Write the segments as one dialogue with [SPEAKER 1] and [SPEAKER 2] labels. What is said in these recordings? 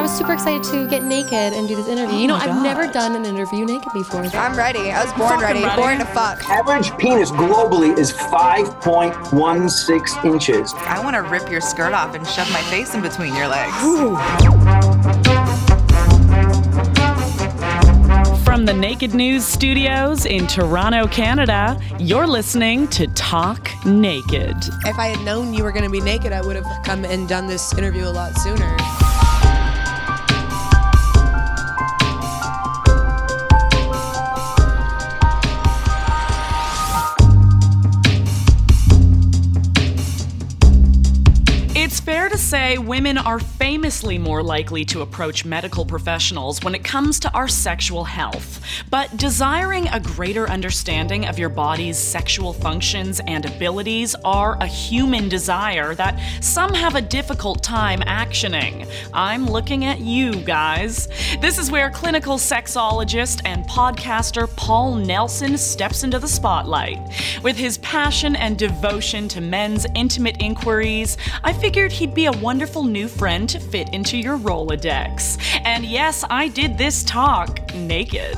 [SPEAKER 1] I was super excited to get naked and do this interview. you oh
[SPEAKER 2] know,
[SPEAKER 1] I've never done an interview naked before.
[SPEAKER 3] I'm ready. I was born ready.
[SPEAKER 2] ready.
[SPEAKER 3] Born to fuck.
[SPEAKER 4] Average penis globally is 5.16 inches.
[SPEAKER 5] I want to rip your skirt off and shove my face in between your legs.
[SPEAKER 2] From the Naked News studios in Toronto, Canada, you're listening to Talk Naked.
[SPEAKER 3] If I had known you were going to be naked, I would have come and done this interview a lot sooner.
[SPEAKER 2] To women are famously more likely to approach medical professionals when it comes to our sexual health. But desiring a greater understanding of your body's sexual functions and abilities are a human desire that some have a difficult time actioning. I'm looking at you guys. This is where clinical sexologist and podcaster Paul Nelson steps into the spotlight. With his passion and devotion to men's intimate inquiries, I figured he'd be a wonderful new friend to fit into your Rolodex. And yes, I did this talk naked.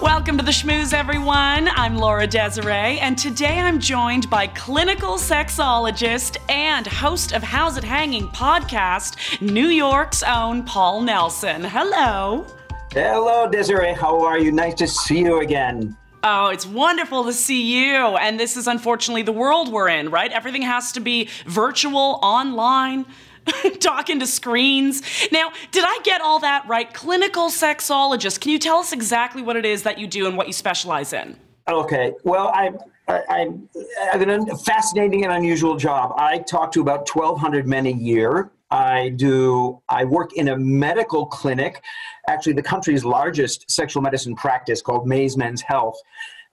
[SPEAKER 2] Welcome to the Schmooze, everyone. I'm Laura Desiree, and today I'm joined by clinical sexologist and host of How's It Hanging podcast, New York's own Paul Nelson. Hello.
[SPEAKER 4] Hello, Desiree. How are you? Nice to see you again.
[SPEAKER 2] Oh, it's wonderful to see you. And this is unfortunately the world we're in, right? Everything has to be virtual, online, talking to screens. Now, did I get all that right? Clinical sexologist. Can you tell us exactly what it is that you do and what you specialize in?
[SPEAKER 4] Okay. Well, I, I, I have a fascinating and unusual job. I talk to about 1,200 men a year. I do. I work in a medical clinic, actually the country's largest sexual medicine practice called Maze Men's Health,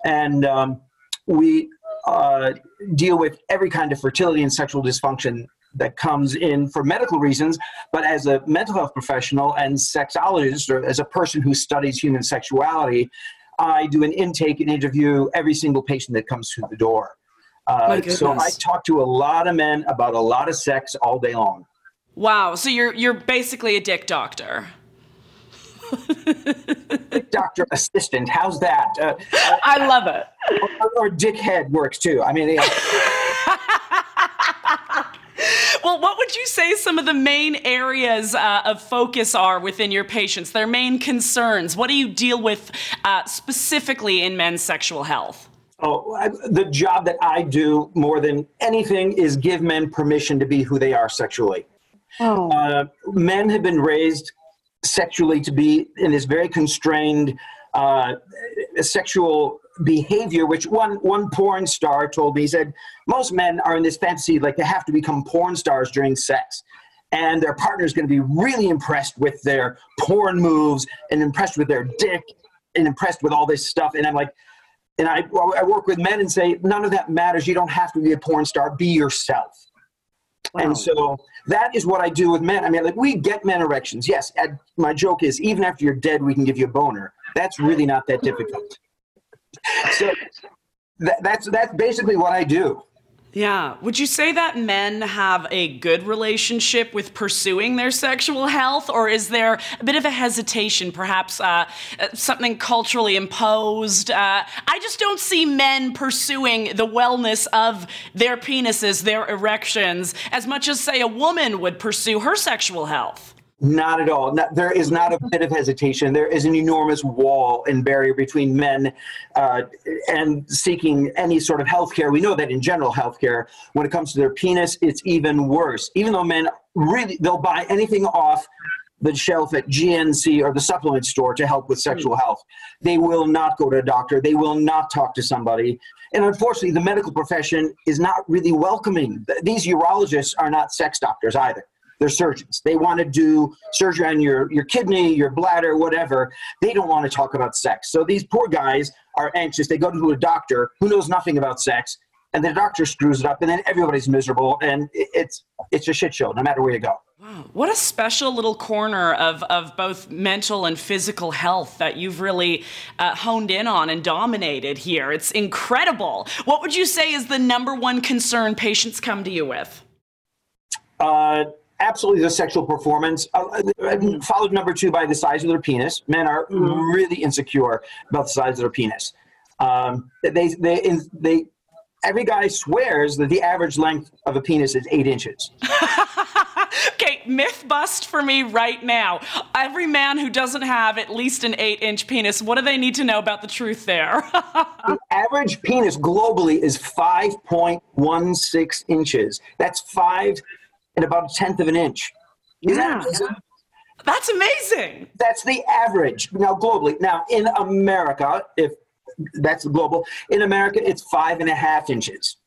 [SPEAKER 4] and um, we uh, deal with every kind of fertility and sexual dysfunction that comes in for medical reasons. But as a mental health professional and sexologist, or as a person who studies human sexuality, I do an intake and interview every single patient that comes through the door. Uh, so I talk to a lot of men about a lot of sex all day long.
[SPEAKER 2] Wow, so you're you're basically a dick doctor.
[SPEAKER 4] Dick doctor assistant, how's that? Uh,
[SPEAKER 2] I love it.
[SPEAKER 4] or, or dickhead works too. I mean, yeah.
[SPEAKER 2] Well, what would you say some of the main areas uh, of focus are within your patients? Their main concerns? What do you deal with uh, specifically in men's sexual health?
[SPEAKER 4] Oh, I, the job that I do more than anything is give men permission to be who they are sexually. Uh, men have been raised sexually to be in this very constrained uh, sexual behavior, which one, one porn star told me. He said, Most men are in this fantasy like they have to become porn stars during sex. And their partner is going to be really impressed with their porn moves and impressed with their dick and impressed with all this stuff. And I'm like, and I, I work with men and say, none of that matters. You don't have to be a porn star. Be yourself. And so that is what I do with men. I mean, like we get men erections. Yes. And my joke is, even after you're dead, we can give you a boner. That's really not that difficult. So that, that's that's basically what I do.
[SPEAKER 2] Yeah. Would you say that men have a good relationship with pursuing their sexual health, or is there a bit of a hesitation, perhaps uh, something culturally imposed? Uh, I just don't see men pursuing the wellness of their penises, their erections, as much as, say, a woman would pursue her sexual health.
[SPEAKER 4] Not at all. Not, there is not a bit of hesitation. There is an enormous wall and barrier between men uh, and seeking any sort of health care. We know that in general healthcare, when it comes to their penis, it's even worse. Even though men really, they'll buy anything off the shelf at GNC or the supplement store to help with sexual health. They will not go to a doctor. They will not talk to somebody. And unfortunately, the medical profession is not really welcoming. These urologists are not sex doctors either they're surgeons. They want to do surgery on your, your kidney, your bladder, whatever. They don't want to talk about sex. So these poor guys are anxious. They go to a doctor who knows nothing about sex, and the doctor screws it up, and then everybody's miserable, and it's it's a shit show no matter where you go. Wow.
[SPEAKER 2] What a special little corner of, of both mental and physical health that you've really uh, honed in on and dominated here. It's incredible. What would you say is the number one concern patients come to you with?
[SPEAKER 4] Uh, absolutely, the sexual performance. Uh, uh, followed number two by the size of their penis. Men are really insecure about the size of their penis. Um, they, they, they, every guy swears that the average length of a penis is eight inches.
[SPEAKER 2] Okay, myth bust for me right now. Every man who doesn't have at least an eight inch penis, what do they need to know about the truth there?
[SPEAKER 4] The average penis globally is 5.16 inches. That's five and about a tenth of an inch. Is that amazing?
[SPEAKER 2] That's amazing.
[SPEAKER 4] That's the average now globally. Now in America, if that's global, in America it's five and a half inches.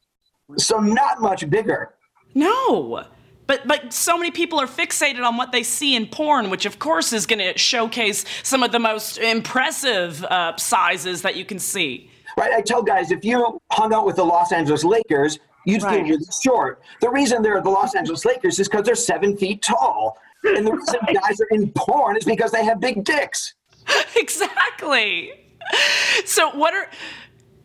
[SPEAKER 4] So not much bigger.
[SPEAKER 2] No. But but so many people are fixated on what they see in porn, which of course is going to showcase some of the most impressive uh, sizes that you can see.
[SPEAKER 4] Right? I tell guys if you hung out with the Los Angeles Lakers, you'd feel really short. The reason they're the Los Angeles Lakers is because they're seven feet tall. And the reason guys are in porn is because they have big dicks.
[SPEAKER 2] exactly. So what are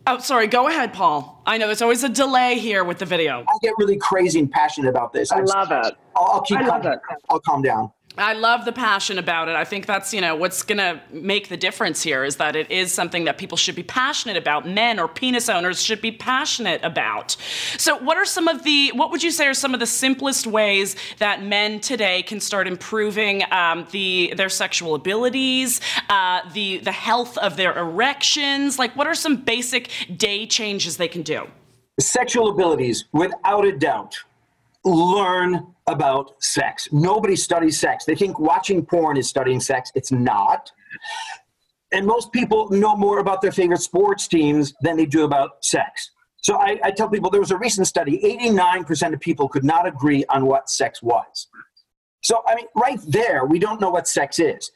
[SPEAKER 2] Oh, sorry. Go ahead, Paul. I know there's always a delay here with the video.
[SPEAKER 4] I get really crazy and passionate about this.
[SPEAKER 6] I
[SPEAKER 4] I'm-
[SPEAKER 6] love it.
[SPEAKER 4] I'll, I'll keep
[SPEAKER 6] I love
[SPEAKER 4] calm,
[SPEAKER 6] it.
[SPEAKER 4] I'll calm down.
[SPEAKER 2] I love the passion about it. I think that's, you know, what's going to make the difference here is that it is something that people should be passionate about. Men or penis owners should be passionate about. So, what are some of the, what would you say are some of the simplest ways that men today can start improving um, the their sexual abilities, uh, the the health of their erections? Like, what are some basic day changes they can do?
[SPEAKER 4] Sexual abilities, without a doubt, learn about sex. Nobody studies sex. They think watching porn is studying sex. It's not. And most people know more about their favorite sports teams than they do about sex. So I, I tell people there was a recent study 89% of people could not agree on what sex was. So, I mean, right there, we don't know what sex is.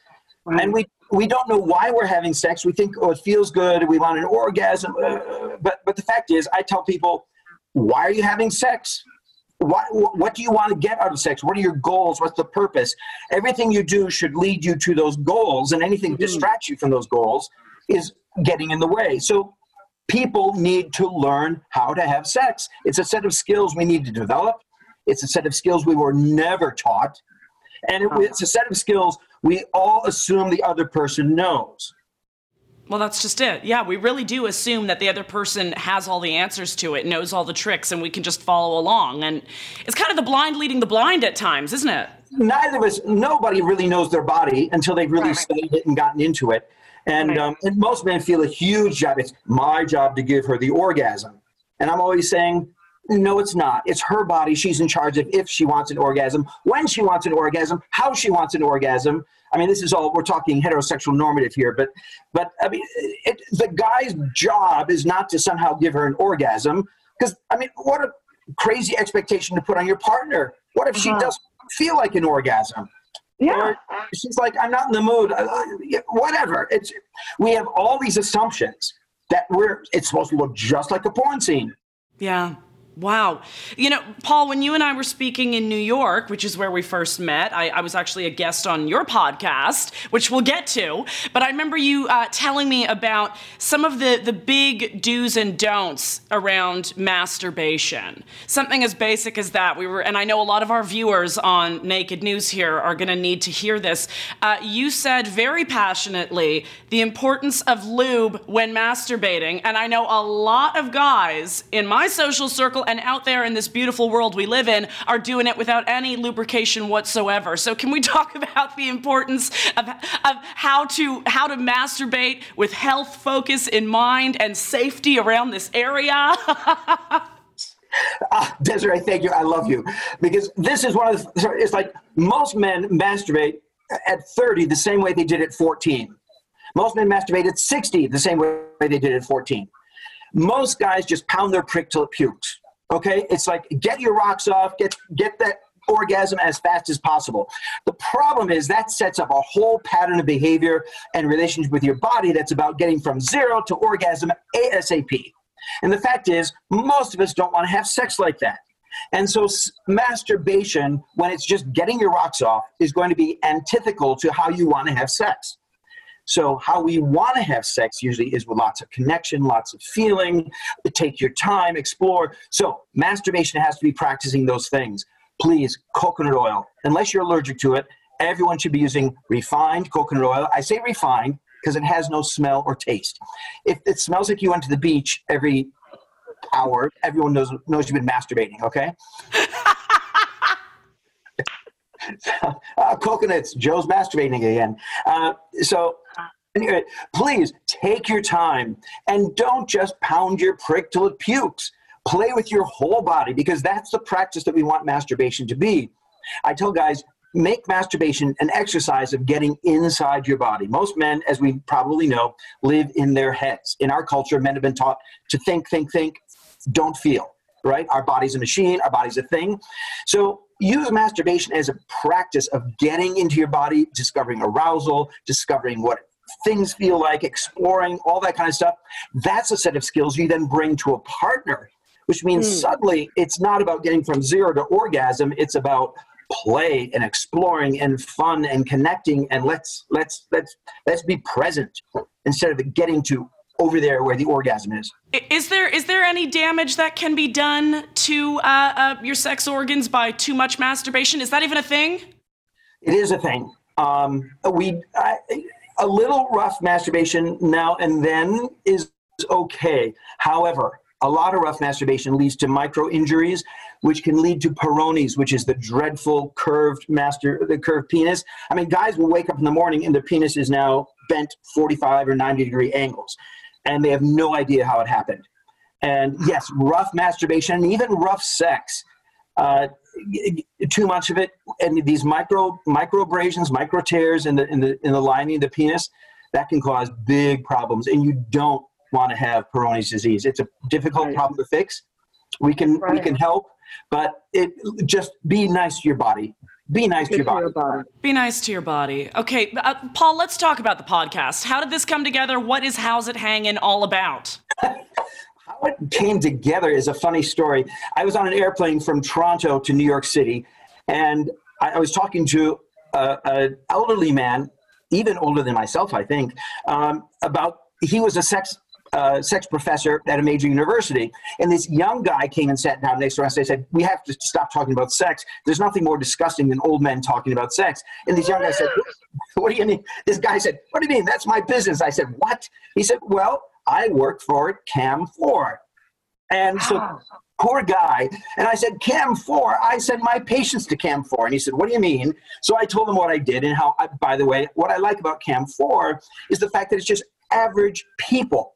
[SPEAKER 4] And we, we don't know why we're having sex. We think, oh, it feels good. We want an orgasm. Uh, but, but the fact is, I tell people, why are you having sex? What, what do you want to get out of sex? What are your goals? What's the purpose? Everything you do should lead you to those goals, and anything that distracts you from those goals is getting in the way. So people need to learn how to have sex. It's a set of skills we need to develop. It's a set of skills we were never taught. And it, it's a set of skills we all assume the other person knows.
[SPEAKER 2] Well, that's just it. Yeah, we really do assume that the other person has all the answers to it, knows all the tricks, and we can just follow along. And it's kind of the blind leading the blind at times, isn't it?
[SPEAKER 4] Neither of us, nobody really knows their body until they've really studied it and gotten into it. And, um, and most men feel a huge job. It's my job to give her the orgasm. And I'm always saying, no, it's not. It's her body. She's in charge of if she wants an orgasm, when she wants an orgasm, how she wants an orgasm. I mean, this is all we're talking heterosexual normative here, but but I mean, it, the guy's job is not to somehow give her an orgasm because I mean, what a crazy expectation to put on your partner. What if she doesn't feel like an orgasm?
[SPEAKER 6] Yeah.
[SPEAKER 4] Or she's like, I'm not in the mood. Uh, whatever. It's we have all these assumptions that we're it's supposed to look just like a porn scene.
[SPEAKER 2] Yeah. Wow. You know, Paul, when you and I were speaking in New York, which is where we first met, I, I was actually a guest on your podcast, which we'll get to. But I remember you uh, telling me about some of the, the big do's and don'ts around masturbation. Something as basic as that. We were, and I know a lot of our viewers on Naked News here are going to need to hear this. Uh, you said very passionately the importance of lube when masturbating. And I know a lot of guys in my social circle and out there in this beautiful world we live in are doing it without any lubrication whatsoever. So can we talk about the importance of, of how to how to masturbate with health focus in mind and safety around this area?
[SPEAKER 4] Ah, Desiree, thank you. I love you because this is one of the. It's like most men masturbate at 30 the same way they did at 14. Most men masturbate at 60 the same way they did at 14. Most guys just pound their prick till it pukes. Okay, it's like get your rocks off, get get that orgasm as fast as possible. The problem is that sets up a whole pattern of behavior and relationship with your body that's about getting from zero to orgasm ASAP. And the fact is, most of us don't want to have sex like that. And so, masturbation, when it's just getting your rocks off, is going to be antithetical to how you want to have sex. So, how we want to have sex usually is with lots of connection, lots of feeling, take your time, explore. So, masturbation has to be practicing those things. please, coconut oil. Unless you're allergic to it, everyone should be using refined coconut oil. I say refined because it has no smell or taste. If it smells like you went to the beach every hour, everyone knows knows you've been masturbating. Okay. uh, coconuts. Joe's masturbating again. Uh, so. Anyway, please take your time and don't just pound your prick till it pukes. Play with your whole body because that's the practice that we want masturbation to be. I tell guys, make masturbation an exercise of getting inside your body. Most men, as we probably know, live in their heads. In our culture, men have been taught to think, think, think, don't feel, right? Our body's a machine, our body's a thing. So use masturbation as a practice of getting into your body, discovering arousal, discovering what things feel like, exploring, all that kind of stuff. That's a set of skills you then bring to a partner, which means mm. suddenly it's not about getting from zero to orgasm, it's about play and exploring and fun and connecting and let's let's let's let's be present instead of getting to over there where the orgasm is.
[SPEAKER 2] Is there is there any damage that can be done to uh, uh, your sex organs by too much masturbation? Is that even a thing?
[SPEAKER 4] It is a thing. Um, we I, a little rough masturbation now and then is okay. However, a lot of rough masturbation leads to micro injuries, which can lead to Peyronie's, which is the dreadful curved master, the curved penis. I mean, guys will wake up in the morning and the penis is now bent 45 or 90 degree angles, and they have no idea how it happened. And yes, rough masturbation, and even rough sex, uh, too much of it, and these micro micro abrasions, micro tears in the in the in the lining of the penis, that can cause big problems, and you don't want to have Peyronie's disease. It's a difficult right. problem to fix. We can right. we can help, but it just be nice to your body. Be nice to your body. body.
[SPEAKER 2] Be nice to your body. Okay, uh, Paul. Let's talk about the podcast. How did this come together? What is How's It Hanging all about?
[SPEAKER 4] How it came together is a funny story. I was on an airplane from Toronto to New York City, and I, I was talking to an elderly man, even older than myself, I think, um, about he was a sex uh, sex professor at a major university. And this young guy came and sat down next to us. They said, We have to stop talking about sex. There's nothing more disgusting than old men talking about sex. And this young guy said, What do you mean? This guy said, What do you mean? That's my business. I said, What? He said, Well, I worked for Cam 4. And so, poor guy. And I said, Cam 4, I send my patients to Cam 4. And he said, What do you mean? So I told him what I did and how, I, by the way, what I like about Cam 4 is the fact that it's just average people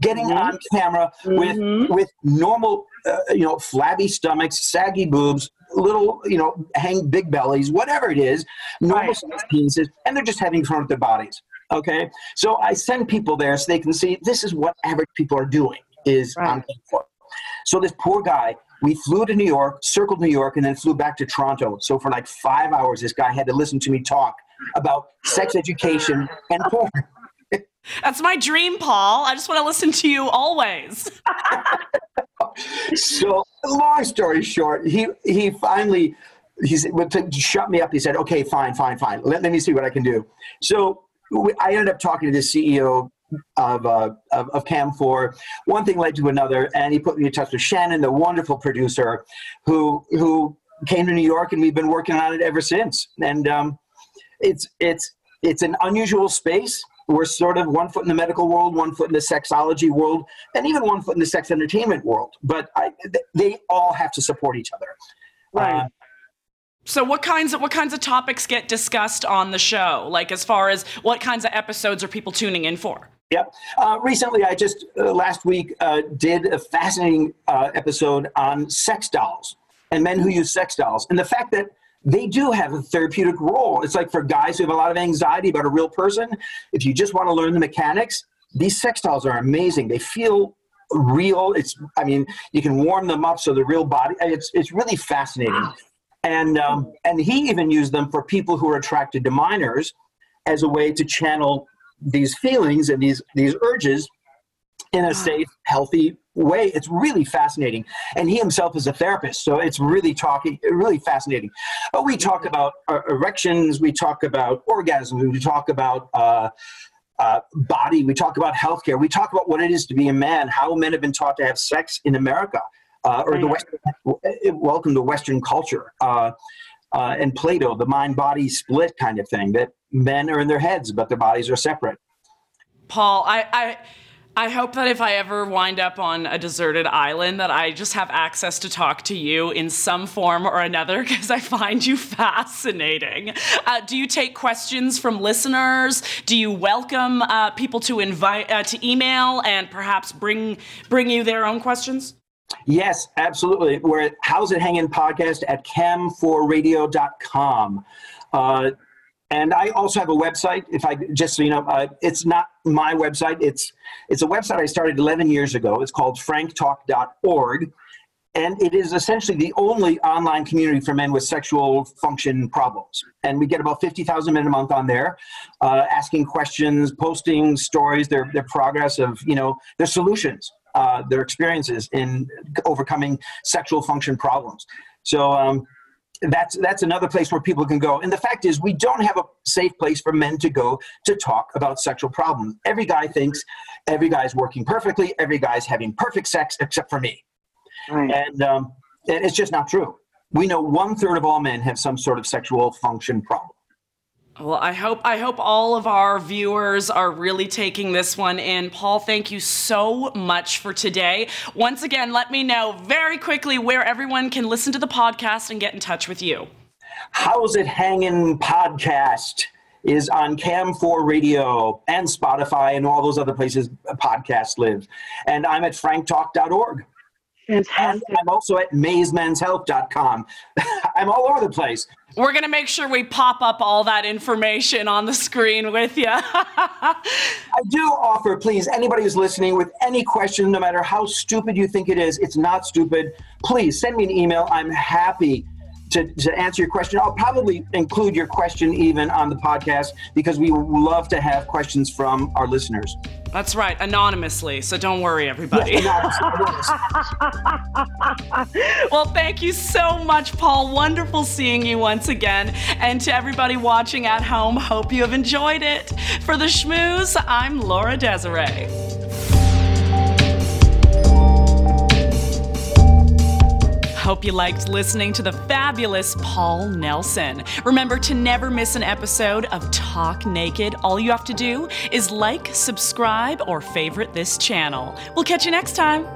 [SPEAKER 4] getting mm-hmm. on camera with mm-hmm. with normal uh, you know flabby stomachs saggy boobs little you know hang big bellies whatever it is normal right. penises and they're just having fun with their bodies okay so i send people there so they can see this is what average people are doing is right. on so this poor guy we flew to new york circled new york and then flew back to toronto so for like five hours this guy had to listen to me talk about sex education and porn
[SPEAKER 2] that's my dream, Paul. I just want to listen to you always.
[SPEAKER 4] so, long story short, he he finally he said, to shut me up. He said, "Okay, fine, fine, fine. Let, let me see what I can do." So I ended up talking to the CEO of, uh, of, of Cam4. One thing led to another, and he put me in touch with Shannon, the wonderful producer, who who came to New York, and we've been working on it ever since. And um, it's it's it's an unusual space we're sort of one foot in the medical world, one foot in the sexology world, and even one foot in the sex entertainment world. But I, they all have to support each other.
[SPEAKER 2] Right. Uh, so what kinds of what kinds of topics get discussed on the show? Like as far as what kinds of episodes are people tuning in for?
[SPEAKER 4] Yep. Uh, recently, I just uh, last week uh, did a fascinating uh, episode on sex dolls and men who use sex dolls, and the fact that they do have a therapeutic role. It's like for guys who have a lot of anxiety about a real person, if you just want to learn the mechanics, these sex dolls are amazing. They feel real. It's, I mean, you can warm them up so the real body, it's, it's really fascinating. And, um, and he even used them for people who are attracted to minors as a way to channel these feelings and these, these urges in a safe, healthy way. It's really fascinating. And he himself is a therapist, so it's really talking, really fascinating. But we talk about uh, erections, we talk about orgasms, we talk about uh, uh, body, we talk about healthcare, we talk about what it is to be a man, how men have been taught to have sex in America. Uh, or the Western, welcome to Western culture. Uh, uh, and Plato, the mind body split kind of thing, that men are in their heads, but their bodies are separate.
[SPEAKER 2] Paul, I, I I hope that if I ever wind up on a deserted island, that I just have access to talk to you in some form or another because I find you fascinating. Uh, do you take questions from listeners? Do you welcome uh, people to invite uh, to email and perhaps bring bring you their own questions?
[SPEAKER 4] Yes, absolutely. We're at How's It Hanging podcast at cam4radio.com. Uh, and I also have a website. If I just so you know, uh, it's not my website. It's it's a website I started 11 years ago. It's called franktalk.org, and it is essentially the only online community for men with sexual function problems. And we get about 50,000 men a month on there, uh, asking questions, posting stories, their their progress of you know their solutions, uh, their experiences in overcoming sexual function problems. So. Um, that's that's another place where people can go. And the fact is, we don't have a safe place for men to go to talk about sexual problems. Every guy thinks every guy's working perfectly, every guy's having perfect sex except for me, right. and um, and it's just not true. We know one third of all men have some sort of sexual function problem.
[SPEAKER 2] Well, I hope I hope all of our viewers are really taking this one in. Paul, thank you so much for today. Once again, let me know very quickly where everyone can listen to the podcast and get in touch with you.
[SPEAKER 4] How's it hanging podcast is on Cam4 Radio and Spotify and all those other places podcasts live. And I'm at franktalk.org.
[SPEAKER 6] Fantastic.
[SPEAKER 4] And I'm also at mazemenshealth.com. I'm all over the place.
[SPEAKER 2] We're going to make sure we pop up all that information on the screen with you. I
[SPEAKER 4] do offer, please, anybody who's listening with any question, no matter how stupid you think it is, it's not stupid, please send me an email. I'm happy to, to answer your question. I'll probably include your question even on the podcast because we love to have questions from our listeners.
[SPEAKER 2] That's right, anonymously. So don't worry, everybody. Well, thank you so much, Paul. Wonderful seeing you once again. And to everybody watching at home, hope you have enjoyed it. For the schmooze, I'm Laura Desiree. Hope you liked listening to the fabulous Paul Nelson. Remember to never miss an episode of Talk Naked. All you have to do is like, subscribe, or favorite this channel. We'll catch you next time.